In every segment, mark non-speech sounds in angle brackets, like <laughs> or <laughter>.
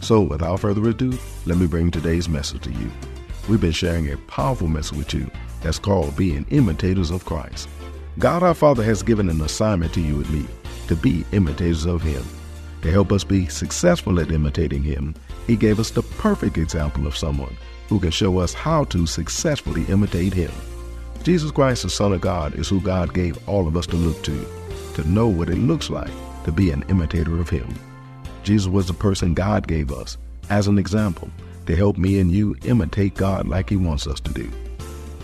So, without further ado, let me bring today's message to you. We've been sharing a powerful message with you that's called Being Imitators of Christ. God our Father has given an assignment to you and me to be imitators of Him. To help us be successful at imitating Him, He gave us the perfect example of someone who can show us how to successfully imitate Him. Jesus Christ, the Son of God, is who God gave all of us to look to, to know what it looks like to be an imitator of Him. Jesus was the person God gave us as an example to help me and you imitate God like He wants us to do.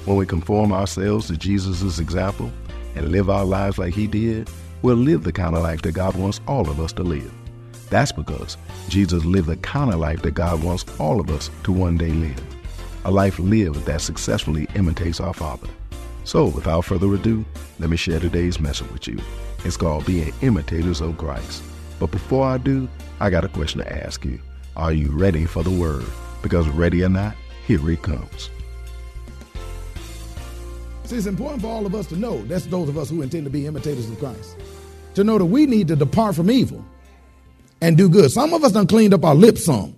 When we conform ourselves to Jesus' example and live our lives like He did, we'll live the kind of life that God wants all of us to live. That's because Jesus lived the kind of life that God wants all of us to one day live. A life lived that successfully imitates our Father. So, without further ado, let me share today's message with you. It's called Being Imitators of Christ. But before I do, I got a question to ask you. Are you ready for the word? Because ready or not, here it comes. See, it's important for all of us to know, that's those of us who intend to be imitators of Christ, to know that we need to depart from evil and do good. Some of us done cleaned up our lips some.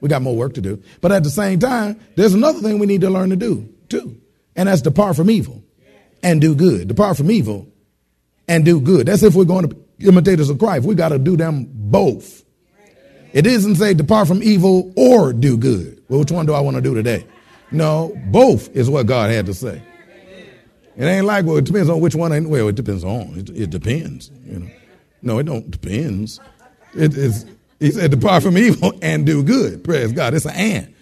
We got more work to do. But at the same time, there's another thing we need to learn to do, too. And that's depart from evil and do good. Depart from evil and do good. That's if we're going to imitators of Christ. We got to do them both. It doesn't say depart from evil or do good. Well, which one do I want to do today? No, both is what God had to say. It ain't like, well, it depends on which one. Well, it depends on. It, it depends. You know. No, it don't depends. It is. He said, depart from evil and do good. Praise God. It's an and.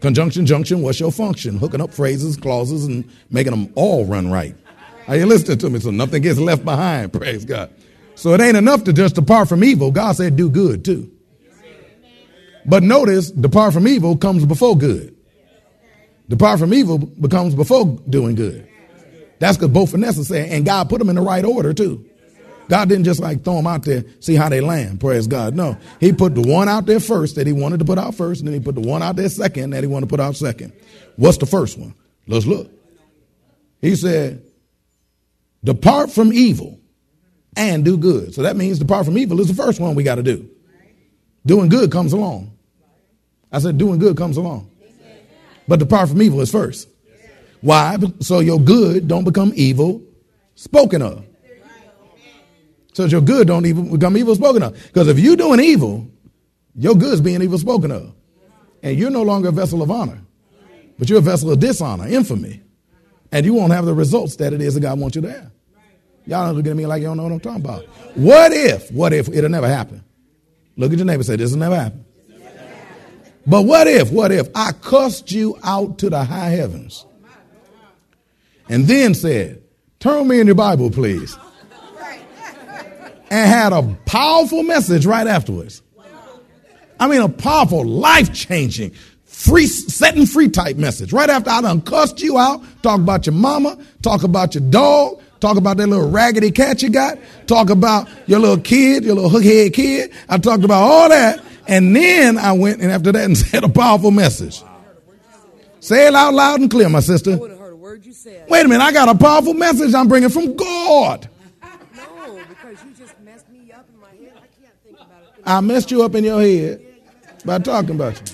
Conjunction, junction, what's your function? Hooking up phrases, clauses, and making them all run right. Are you listening to me? So nothing gets left behind. Praise God. So it ain't enough to just depart from evil. God said do good too. But notice, depart from evil comes before good. Depart from evil becomes before doing good. That's because both are necessary. And God put them in the right order too. God didn't just like throw them out there, see how they land. Praise God. No, He put the one out there first that He wanted to put out first, and then He put the one out there second that He wanted to put out second. What's the first one? Let's look. He said, Depart from evil and do good. So that means depart from evil is the first one we got to do. Doing good comes along. I said, doing good comes along. But depart from evil is first. Why? So your good don't become evil spoken of. So your good don't even become evil spoken of. Because if you're doing evil, your good's being evil spoken of. And you're no longer a vessel of honor, but you're a vessel of dishonor, infamy. And you won't have the results that it is that God wants you to have. Y'all don't look at me like you don't know what I'm talking about. What if, what if it'll never happen? Look at your neighbor say, this will never happen. But what if, what if I cussed you out to the high heavens and then said, turn me in your Bible, please and had a powerful message right afterwards. I mean, a powerful, life changing, free, setting free type message. Right after I done cussed you out, talk about your mama, talk about your dog, talk about that little raggedy cat you got, talk about your little kid, your little hookhead kid. I talked about all that. And then I went and after that <laughs> and said a powerful message. Say it out loud and clear, my sister. Wait a minute, I got a powerful message I'm bringing from God. No, because you just messed me up in my head. I can't think about it. I messed you up in your head by talking about you.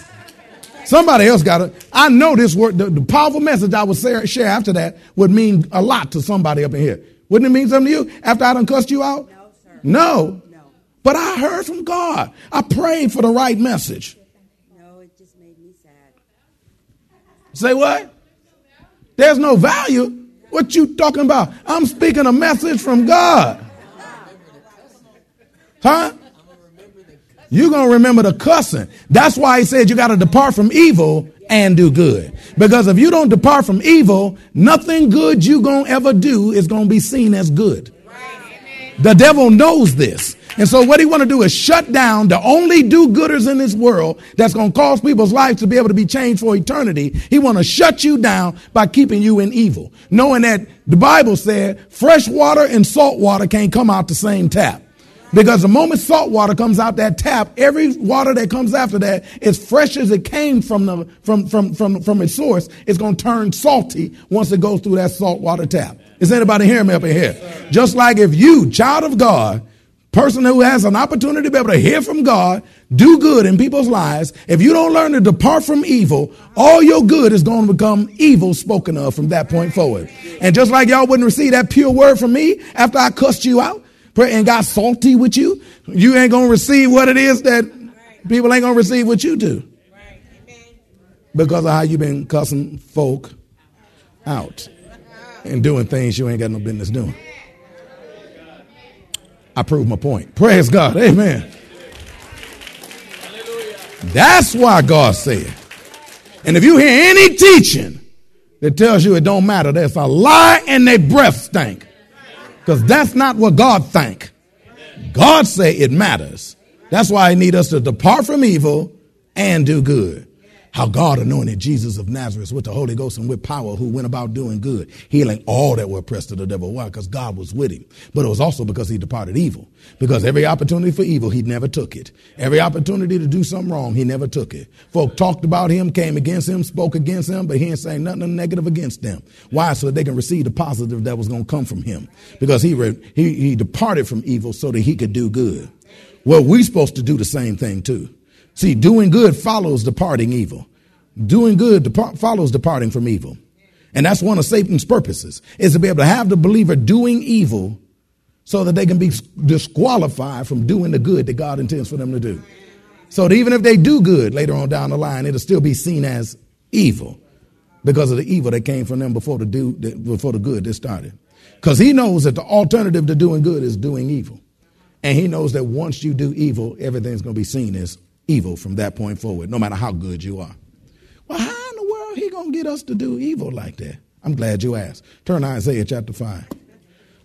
Somebody else got it. I know this word, the, the powerful message I would share after that would mean a lot to somebody up in here. Wouldn't it mean something to you after I done cussed you out? No, sir. No. No. But I heard from God. I prayed for the right message. No, it just made me sad. Say what? There's no value. What you talking about? I'm speaking a message from God. Huh? You're going to remember the cussing. That's why he said you got to depart from evil and do good. Because if you don't depart from evil, nothing good you going to ever do is going to be seen as good. The devil knows this. And so what he want to do is shut down the only do-gooders in this world that's going to cause people's lives to be able to be changed for eternity. He want to shut you down by keeping you in evil, knowing that the Bible said fresh water and salt water can't come out the same tap. Because the moment salt water comes out that tap, every water that comes after that, as fresh as it came from the from from from from its source, it's going to turn salty once it goes through that salt water tap. Is anybody hearing me up in here? Just like if you, child of God, person who has an opportunity to be able to hear from God, do good in people's lives, if you don't learn to depart from evil, all your good is going to become evil spoken of from that point forward. And just like y'all wouldn't receive that pure word from me after I cussed you out, and got salty with you, you ain't going to receive what it is that people ain't going to receive what you do. Because of how you been cussing folk out and doing things you ain't got no business doing. I proved my point. Praise God. Amen. That's why God said. And if you hear any teaching that tells you it don't matter, that's a lie and they breath stink. Because that's not what God think. God say it matters. That's why he need us to depart from evil and do good how God anointed Jesus of Nazareth with the Holy Ghost and with power, who went about doing good, healing all that were oppressed of the devil. Why? Because God was with him. But it was also because he departed evil. Because every opportunity for evil, he never took it. Every opportunity to do something wrong, he never took it. Folk talked about him, came against him, spoke against him, but he ain't saying nothing negative against them. Why? So that they can receive the positive that was going to come from him. Because he, re- he, he departed from evil so that he could do good. Well, we're supposed to do the same thing too. See, doing good follows departing evil. Doing good follows departing from evil. And that's one of Satan's purposes, is to be able to have the believer doing evil so that they can be disqualified from doing the good that God intends for them to do. So that even if they do good later on down the line, it'll still be seen as evil because of the evil that came from them before the do before the good that started. Because he knows that the alternative to doing good is doing evil. And he knows that once you do evil, everything's going to be seen as evil from that point forward, no matter how good you are. Well, how in the world he gonna get us to do evil like that? I'm glad you asked. Turn to Isaiah chapter five.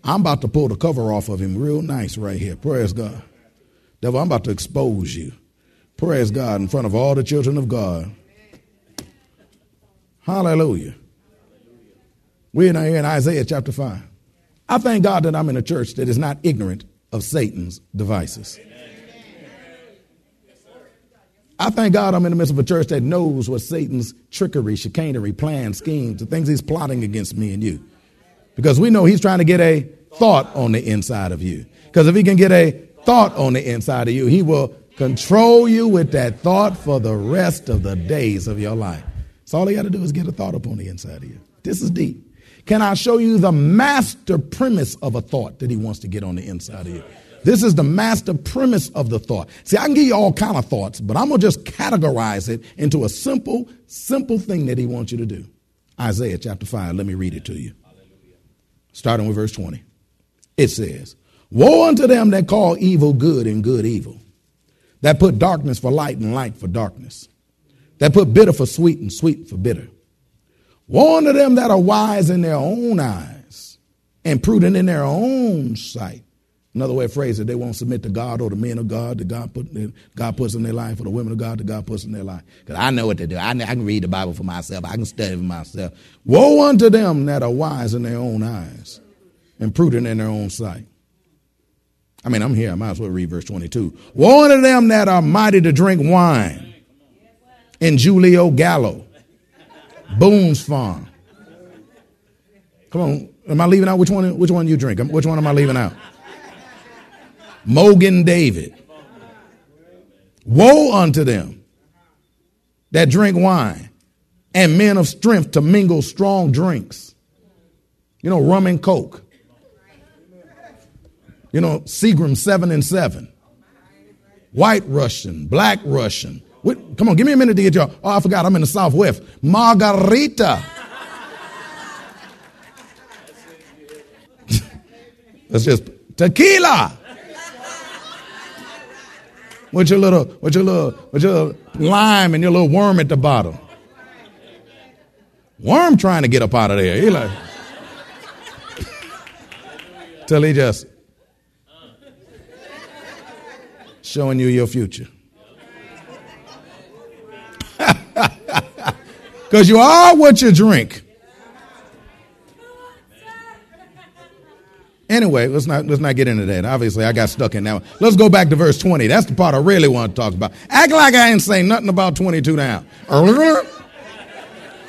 I'm about to pull the cover off of him real nice right here. Praise God. Devil, I'm about to expose you. Praise God in front of all the children of God. Hallelujah. We're now here in Isaiah chapter 5. I thank God that I'm in a church that is not ignorant of Satan's devices. I thank God I'm in the midst of a church that knows what Satan's trickery, chicanery, plans, schemes, the things he's plotting against me and you. Because we know he's trying to get a thought on the inside of you. Because if he can get a thought on the inside of you, he will control you with that thought for the rest of the days of your life. So all he got to do is get a thought up on the inside of you. This is deep. Can I show you the master premise of a thought that he wants to get on the inside of you? This is the master premise of the thought. See, I can give you all kind of thoughts, but I'm going to just categorize it into a simple, simple thing that he wants you to do. Isaiah chapter 5, let me read it to you. Starting with verse 20. It says, Woe unto them that call evil good and good evil, that put darkness for light and light for darkness, that put bitter for sweet and sweet for bitter. Woe unto them that are wise in their own eyes and prudent in their own sight Another way of phrase it, they won't submit to God or the men of God that God put God puts in their life, or the women of God that God puts in their life. Because I know what to do. I, I can read the Bible for myself. I can study for myself. Woe unto them that are wise in their own eyes and prudent in their own sight. I mean, I'm here. I might as well read verse 22. Woe unto them that are mighty to drink wine in Julio Gallo, Boone's Farm. Come on. Am I leaving out which one? Which one you drink? Which one am I leaving out? Mogen David. Woe unto them that drink wine and men of strength to mingle strong drinks. You know, rum and coke. You know, Seagram 7 and 7. white Russian, black Russian. What, come on, give me a minute to get y'all. Oh, I forgot, I'm in the Southwest. Margarita. <laughs> That's just tequila. With your little, with your little, with your lime and your little worm at the bottom. Worm trying to get up out of there. He like, <laughs> till he just showing you your future. <laughs> Because you are what you drink. Anyway, let's not let's not get into that. Obviously, I got stuck in that one. Let's go back to verse 20. That's the part I really want to talk about. Act like I ain't saying nothing about 22 now.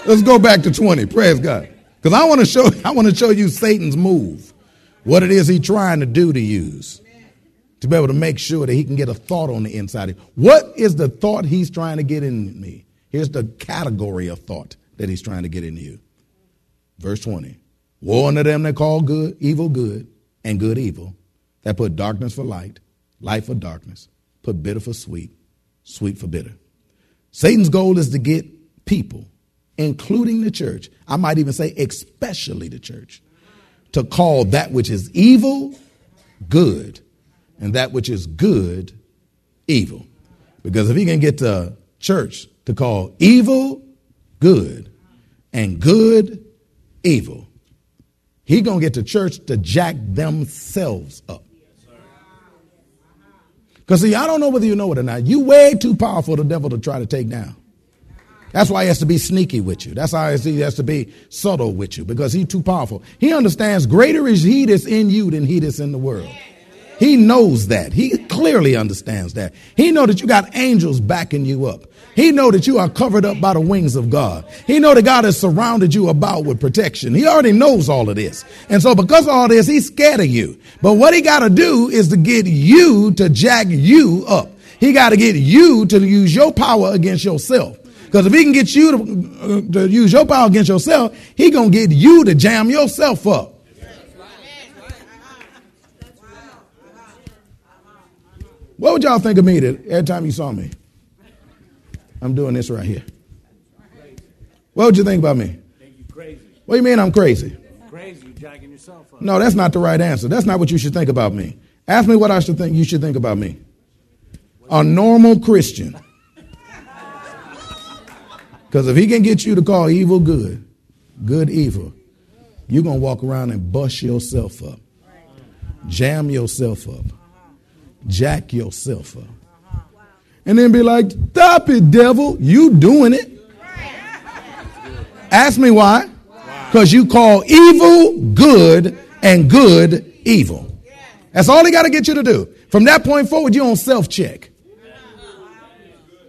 Let's go back to 20. Praise God. Because I want to show <laughs> I want to show you Satan's move. What it is he's trying to do to use. To be able to make sure that he can get a thought on the inside. of you. What is the thought he's trying to get in me? Here's the category of thought that he's trying to get in you. Verse 20. Woe unto them that call good evil good and good evil, that put darkness for light, light for darkness, put bitter for sweet, sweet for bitter. Satan's goal is to get people, including the church, I might even say especially the church, to call that which is evil good and that which is good evil. Because if he can get the church to call evil good and good evil, he gonna get the church to jack themselves up. Because see, I don't know whether you know it or not. You way too powerful the devil to try to take down. That's why he has to be sneaky with you. That's why he has to be subtle with you because he's too powerful. He understands greater is he that's in you than he that's in the world. He knows that. He clearly understands that. He know that you got angels backing you up. He know that you are covered up by the wings of God. He know that God has surrounded you about with protection. He already knows all of this. And so because of all this, he's scared of you. But what he got to do is to get you to jack you up. He got to get you to use your power against yourself. Because if he can get you to, uh, to use your power against yourself, he going to get you to jam yourself up. What would y'all think of me that every time you saw me? I'm doing this right here. What would you think about me? You crazy. What do you mean I'm crazy? Crazy, you jacking yourself up. No, that's not the right answer. That's not what you should think about me. Ask me what I should think you should think about me. A normal Christian. Because if he can get you to call evil good, good evil, you're going to walk around and bust yourself up, jam yourself up, jack yourself up. And then be like, stop it, devil. You doing it. Ask me why. Because you call evil good and good evil. That's all he got to get you to do. From that point forward, you're on self check.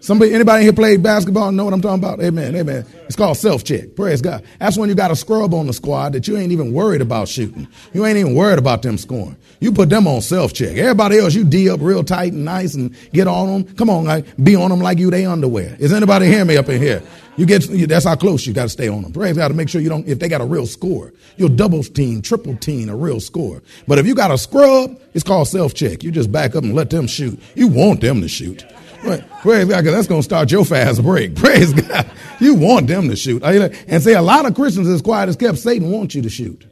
Somebody, anybody here played basketball know what I'm talking about? Amen, amen. It's called self check. Praise God. That's when you got a scrub on the squad that you ain't even worried about shooting. You ain't even worried about them scoring. You put them on self check. Everybody else, you D up real tight and nice and get on them. Come on, like, be on them like you they underwear. Is anybody hearing me up in here? You get that's how close you got to stay on them. Praise God to make sure you don't. If they got a real score, you'll double team, triple team a real score. But if you got a scrub, it's called self check. You just back up and let them shoot. You want them to shoot. Praise God, because that's going to start your fast break. <laughs> Praise God. You want them to shoot. And say a lot of Christians, as quiet as kept, Satan wants you to shoot.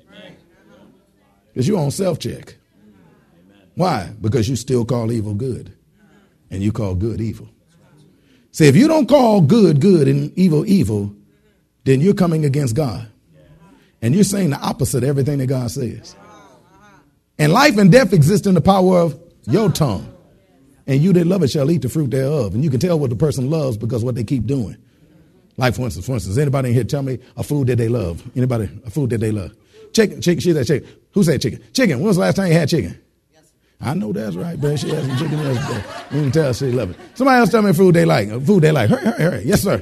Because you're on self check. Why? Because you still call evil good. And you call good evil. See, if you don't call good good and evil evil, then you're coming against God. And you're saying the opposite of everything that God says. And life and death exist in the power of your tongue. And you that love it shall eat the fruit thereof. And you can tell what the person loves because what they keep doing. Like for instance, for instance, anybody in here tell me a food that they love? Anybody a food that they love? Chicken, chicken, she said chicken. Who said chicken? Chicken. When was the last time you had chicken? Yes. I know that's right, but she had some chicken yesterday. You can tell she love it. Somebody else tell me a food they like. A food they like. Hurry, hurry, hurry. Yes, sir.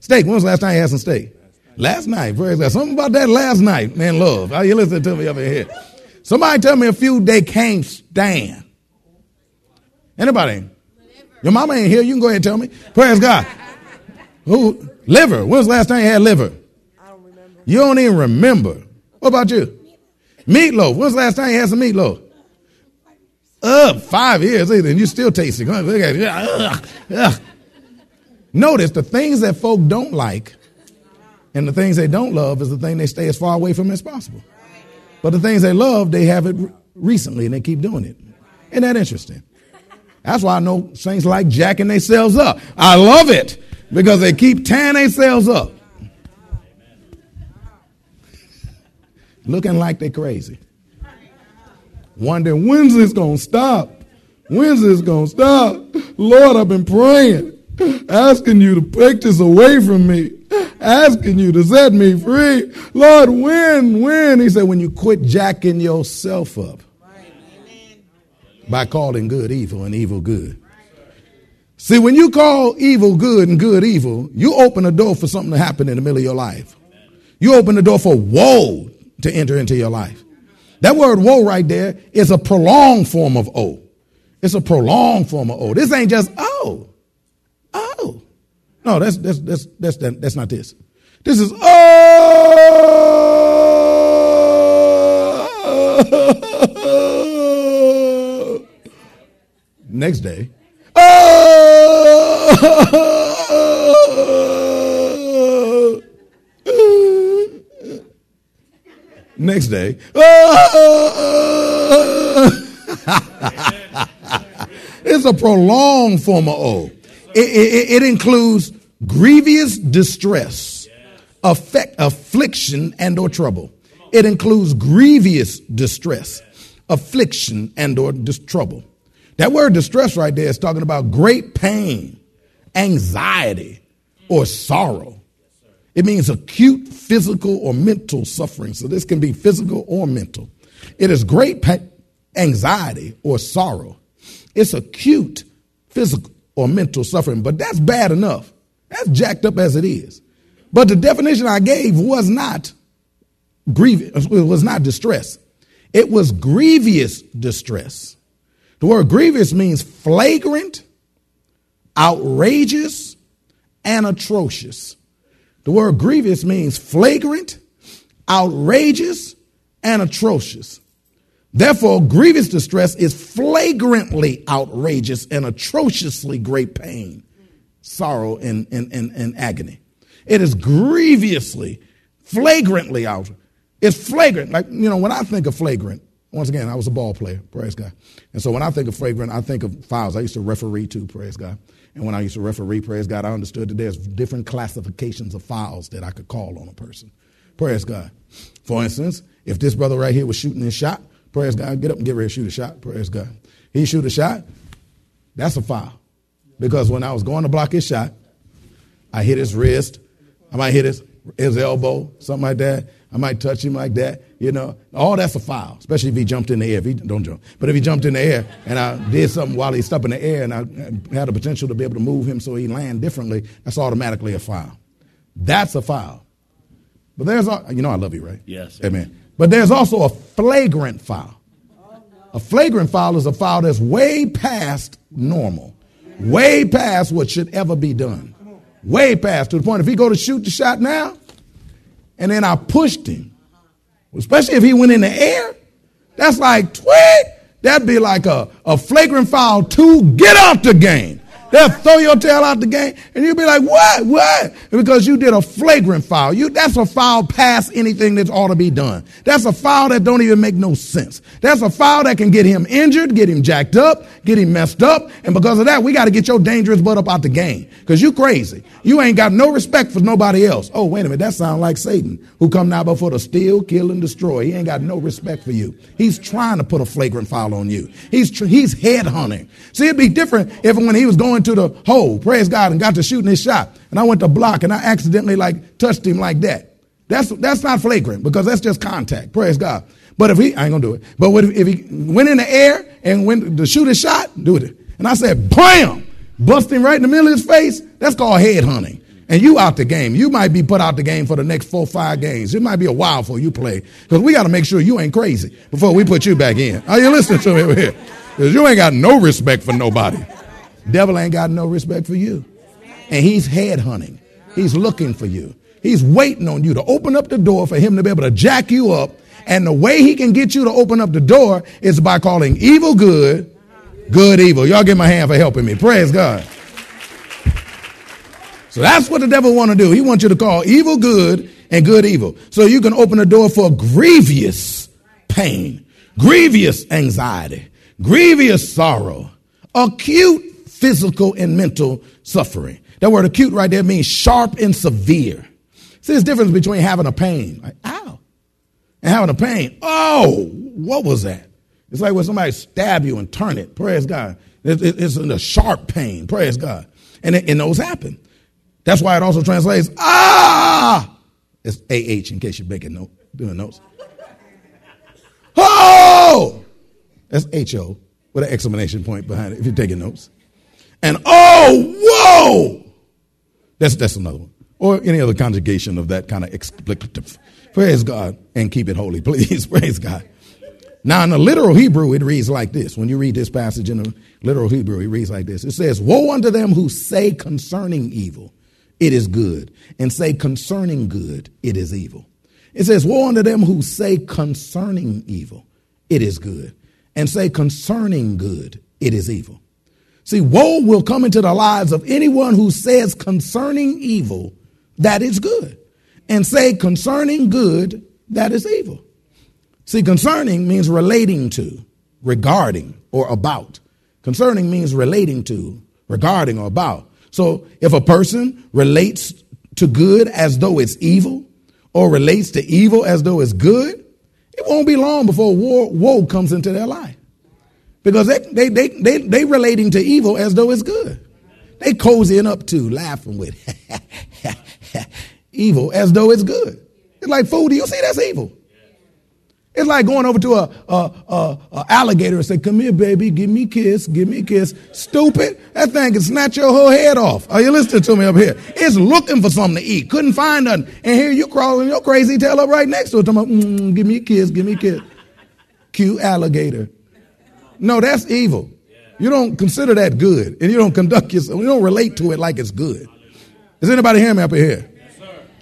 Steak. When was the last time you had some steak? Last night. Praise God. Something about that last night, man, love. Are you listening to me up in here? Somebody tell me a few they can't stand. Anybody? Your mama ain't here. You can go ahead and tell me. Praise God. Who? Liver. When's the last time you had liver? I don't remember. You don't even remember. What about you? Meatloaf. When's the last time you had some meatloaf? Ugh, five years and you still tasting. Look at it. Notice the things that folk don't like and the things they don't love is the thing they stay as far away from as possible. But the things they love, they have it recently and they keep doing it. Isn't that interesting? That's why I know saints like jacking themselves up. I love it because they keep tearing themselves up. Looking like they're crazy. Wondering when's this gonna stop? When's this gonna stop? Lord, I've been praying, asking you to take this away from me, asking you to set me free. Lord, when, when? He said, when you quit jacking yourself up by calling good evil and evil good. See, when you call evil good and good evil, you open a door for something to happen in the middle of your life. You open the door for woe to enter into your life. That word woe right there is a prolonged form of O. It's a prolonged form of O. This ain't just oh, oh. No, that's that's that's that's that's not this. This is oh. <laughs> Next day. <laughs> Next day, <laughs> it's a prolonged form of O. It, it, it includes grievous distress, affect, affliction, and or trouble. It includes grievous distress, affliction, and or dis- trouble. That word distress right there is talking about great pain, anxiety, or sorrow. It means acute physical or mental suffering. So this can be physical or mental. It is great pa- anxiety or sorrow. It's acute physical or mental suffering, but that's bad enough. That's jacked up as it is. But the definition I gave was not grievous, it was not distress. It was grievous distress. The word grievous means flagrant, outrageous, and atrocious. The word grievous means flagrant, outrageous, and atrocious. Therefore, grievous distress is flagrantly outrageous and atrociously great pain, sorrow, and, and, and, and agony. It is grievously, flagrantly out. It's flagrant. Like, you know, when I think of flagrant, once again, I was a ball player, praise God. And so when I think of flagrant, I think of fouls. I used to referee too, praise God. And when I used to referee, praise God, I understood that there's different classifications of fouls that I could call on a person. Praise God. For instance, if this brother right here was shooting his shot, praise God, get up and get ready to shoot a shot, praise God. He shoot a shot, that's a foul. Because when I was going to block his shot, I hit his wrist, I might hit his, his elbow, something like that. I might touch him like that, you know. All that's a foul, especially if he jumped in the air. If he don't jump, but if he jumped in the air and I did something while he's up in the air and I had the potential to be able to move him so he land differently, that's automatically a foul. That's a foul. But there's, a, you know, I love you, right? Yes. Amen. But there's also a flagrant foul. A flagrant foul is a foul that's way past normal, way past what should ever be done, way past to the point if he go to shoot the shot now and then I pushed him, especially if he went in the air, that's like twig. That'd be like a, a flagrant foul to get out the game. They'll throw your tail out the game, and you'll be like, "What? What?" Because you did a flagrant foul. You that's a foul past anything that ought to be done. That's a foul that don't even make no sense. That's a foul that can get him injured, get him jacked up, get him messed up, and because of that, we got to get your dangerous butt up out the game. Because you crazy. You ain't got no respect for nobody else. Oh, wait a minute, that sounds like Satan, who come now before to steal, kill, and destroy. He ain't got no respect for you. He's trying to put a flagrant foul on you. He's tr- he's head hunting. See, it'd be different if when he was going to the hole, praise God, and got to shooting his shot. And I went to block and I accidentally like touched him like that. That's that's not flagrant because that's just contact. Praise God. But if he, I ain't gonna do it. But if, he went in the air and went to shoot his shot, do it. And I said, bam, bust him right in the middle of his face. That's called head hunting. And you out the game. You might be put out the game for the next four, five games. It might be a while before you play. Because we got to make sure you ain't crazy before we put you back in. Are you listening to me over here? Because you ain't got no respect for nobody. Devil ain't got no respect for you. And he's head hunting. He's looking for you. He's waiting on you to open up the door for him to be able to jack you up. And the way he can get you to open up the door is by calling evil good good evil. Y'all give my hand for helping me. Praise God. So that's what the devil want to do. He wants you to call evil good and good evil. So you can open the door for grievous pain, grievous anxiety, grievous sorrow, acute physical and mental suffering. That word acute right there means sharp and severe. See, there's difference between having a pain, like, ow, and having a pain. Oh, what was that? It's like when somebody stab you and turn it. Praise God. It's in a sharp pain. Praise God. And, it, and those happen. That's why it also translates, ah! It's AH in case you're making note, doing notes. Oh! That's HO with an exclamation point behind it if you're taking notes. And oh, whoa! That's, that's another one. Or any other conjugation of that kind of explicative. Praise God and keep it holy, <laughs> please. Praise God. Now, in the literal Hebrew, it reads like this. When you read this passage in the literal Hebrew, it reads like this. It says, Woe unto them who say concerning evil, it is good, and say concerning good, it is evil. It says, Woe unto them who say concerning evil, it is good, and say concerning good, it is evil. See, woe will come into the lives of anyone who says concerning evil, that is good, and say concerning good, that is evil. See, concerning means relating to, regarding, or about. Concerning means relating to, regarding, or about. So if a person relates to good as though it's evil, or relates to evil as though it's good, it won't be long before war, woe comes into their life. Because they, they, they, they, they relating to evil as though it's good. They cozying up to, laughing with <laughs> evil as though it's good. It's like, fool, do you see that's evil? It's like going over to a, a, a, a, alligator and say, "Come here, baby, give me a kiss, give me a kiss." Stupid! That thing can snatch your whole head off. Are you listening to me up here? It's looking for something to eat, couldn't find nothing, and here you crawling your crazy tail up right next to it, talking about, mm, "Give me a kiss, give me a kiss." Cute alligator. No, that's evil. You don't consider that good, and you don't conduct yourself. You don't relate to it like it's good. Does anybody hear me up here?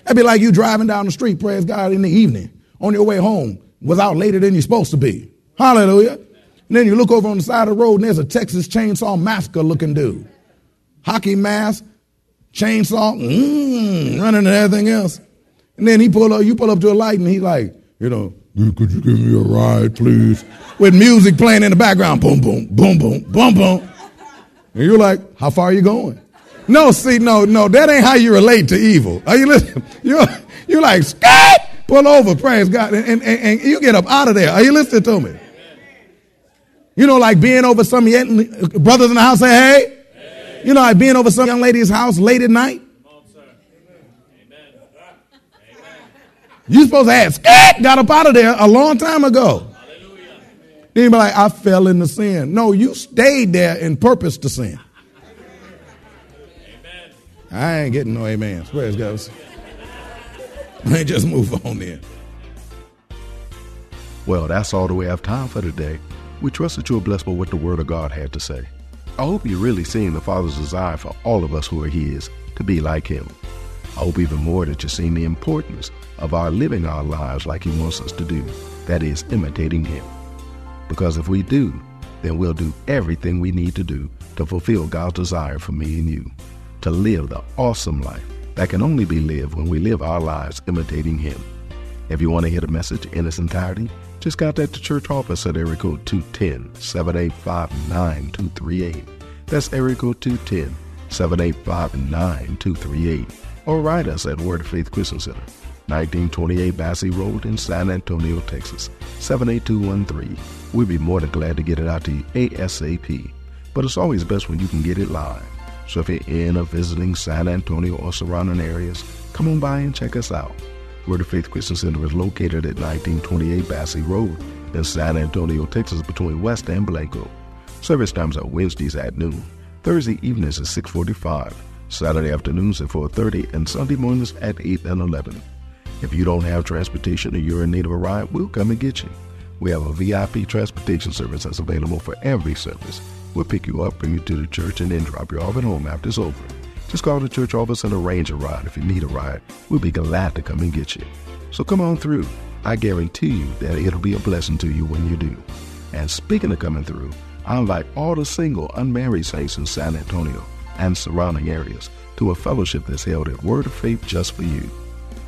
That'd be like you driving down the street, praise God, in the evening on your way home without later than you're supposed to be. Hallelujah. And then you look over on the side of the road and there's a Texas Chainsaw Massacre looking dude. Hockey mask, chainsaw, mm, running and everything else. And then he pull up, you pull up to a light and he's like, you know, could you give me a ride, please? With music playing in the background. Boom, boom, boom, boom, boom, boom. And you're like, how far are you going? No, see, no, no, that ain't how you relate to evil. Are you listening? <laughs> You're, you're like, scat! Pull over, praise God, and, and, and you get up out of there. Are you listening to me? You know, like being over some brothers in the house say, hey. hey. You know, like being over some young lady's house late at night. You supposed to ask, got up out of there a long time ago. Hallelujah. Then you be like, I fell into sin. No, you stayed there in purpose to sin. Amen. I ain't getting no amens. Praise God. <laughs> Let just move on then. Well, that's all the we have time for today. We trust that you are blessed by what the Word of God had to say. I hope you're really seeing the Father's desire for all of us who are His to be like Him. I hope even more that you're seeing the importance of our living our lives like He wants us to do, that is, imitating Him. Because if we do, then we'll do everything we need to do to fulfill God's desire for me and you, to live the awesome life that can only be lived when we live our lives imitating Him. If you want to hear the message in its entirety, just contact the church office at code 210 785 9238. That's code 210 785 9238. Or write us at Word of Faith Christian Center, 1928 Basse Road in San Antonio, Texas, 78213. We'd be more than glad to get it out to you ASAP. But it's always best when you can get it live. So if you're in or visiting San Antonio or surrounding areas, come on by and check us out. Word of Faith Christian Center is located at 1928 Basse Road in San Antonio, Texas, between West and Blanco. Service times are Wednesdays at noon, Thursday evenings at 6:45, Saturday afternoons at 4:30, and Sunday mornings at 8 and 11. If you don't have transportation or you're in need of a ride, we'll come and get you. We have a VIP transportation service that's available for every service. We'll pick you up, bring you to the church, and then drop you off at home after it's over. Just call the church office and arrange a ride. If you need a ride, we'll be glad to come and get you. So come on through. I guarantee you that it'll be a blessing to you when you do. And speaking of coming through, I invite all the single, unmarried saints in San Antonio and surrounding areas to a fellowship that's held at Word of Faith just for you.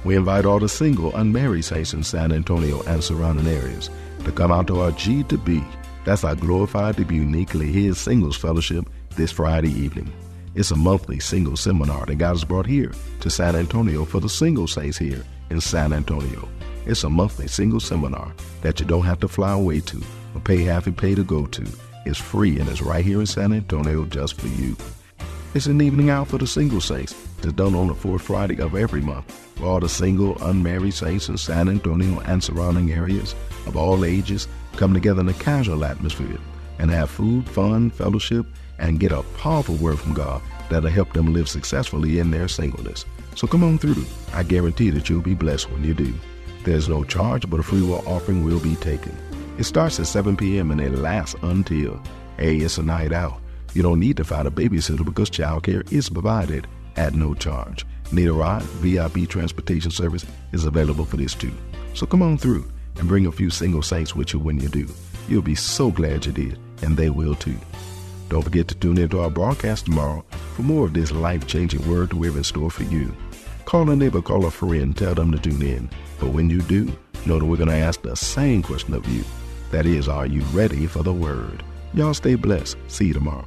We invite all the single, unmarried saints in San Antonio and surrounding areas to come out to our G to B. That's our glorified to be uniquely His singles fellowship this Friday evening. It's a monthly single seminar that God has brought here to San Antonio for the single saints here in San Antonio. It's a monthly single seminar that you don't have to fly away to or pay half a pay to go to. It's free and it's right here in San Antonio just for you. It's an evening out for the single saints. It's done on the fourth Friday of every month for all the single, unmarried saints in San Antonio and surrounding areas of all ages come together in a casual atmosphere and have food, fun, fellowship, and get a powerful word from God that'll help them live successfully in their singleness. So come on through. I guarantee that you'll be blessed when you do. There's no charge, but a free will offering will be taken. It starts at 7 p.m. and it lasts until, hey, it's a night out. You don't need to find a babysitter because childcare is provided at no charge. Ride? VIP transportation service is available for this too. So come on through and bring a few single saints with you when you do. You'll be so glad you did, and they will too. Don't forget to tune in to our broadcast tomorrow for more of this life changing word we have in store for you. Call a neighbor, call a friend, tell them to tune in. But when you do, know that we're going to ask the same question of you. That is, are you ready for the word? Y'all stay blessed. See you tomorrow.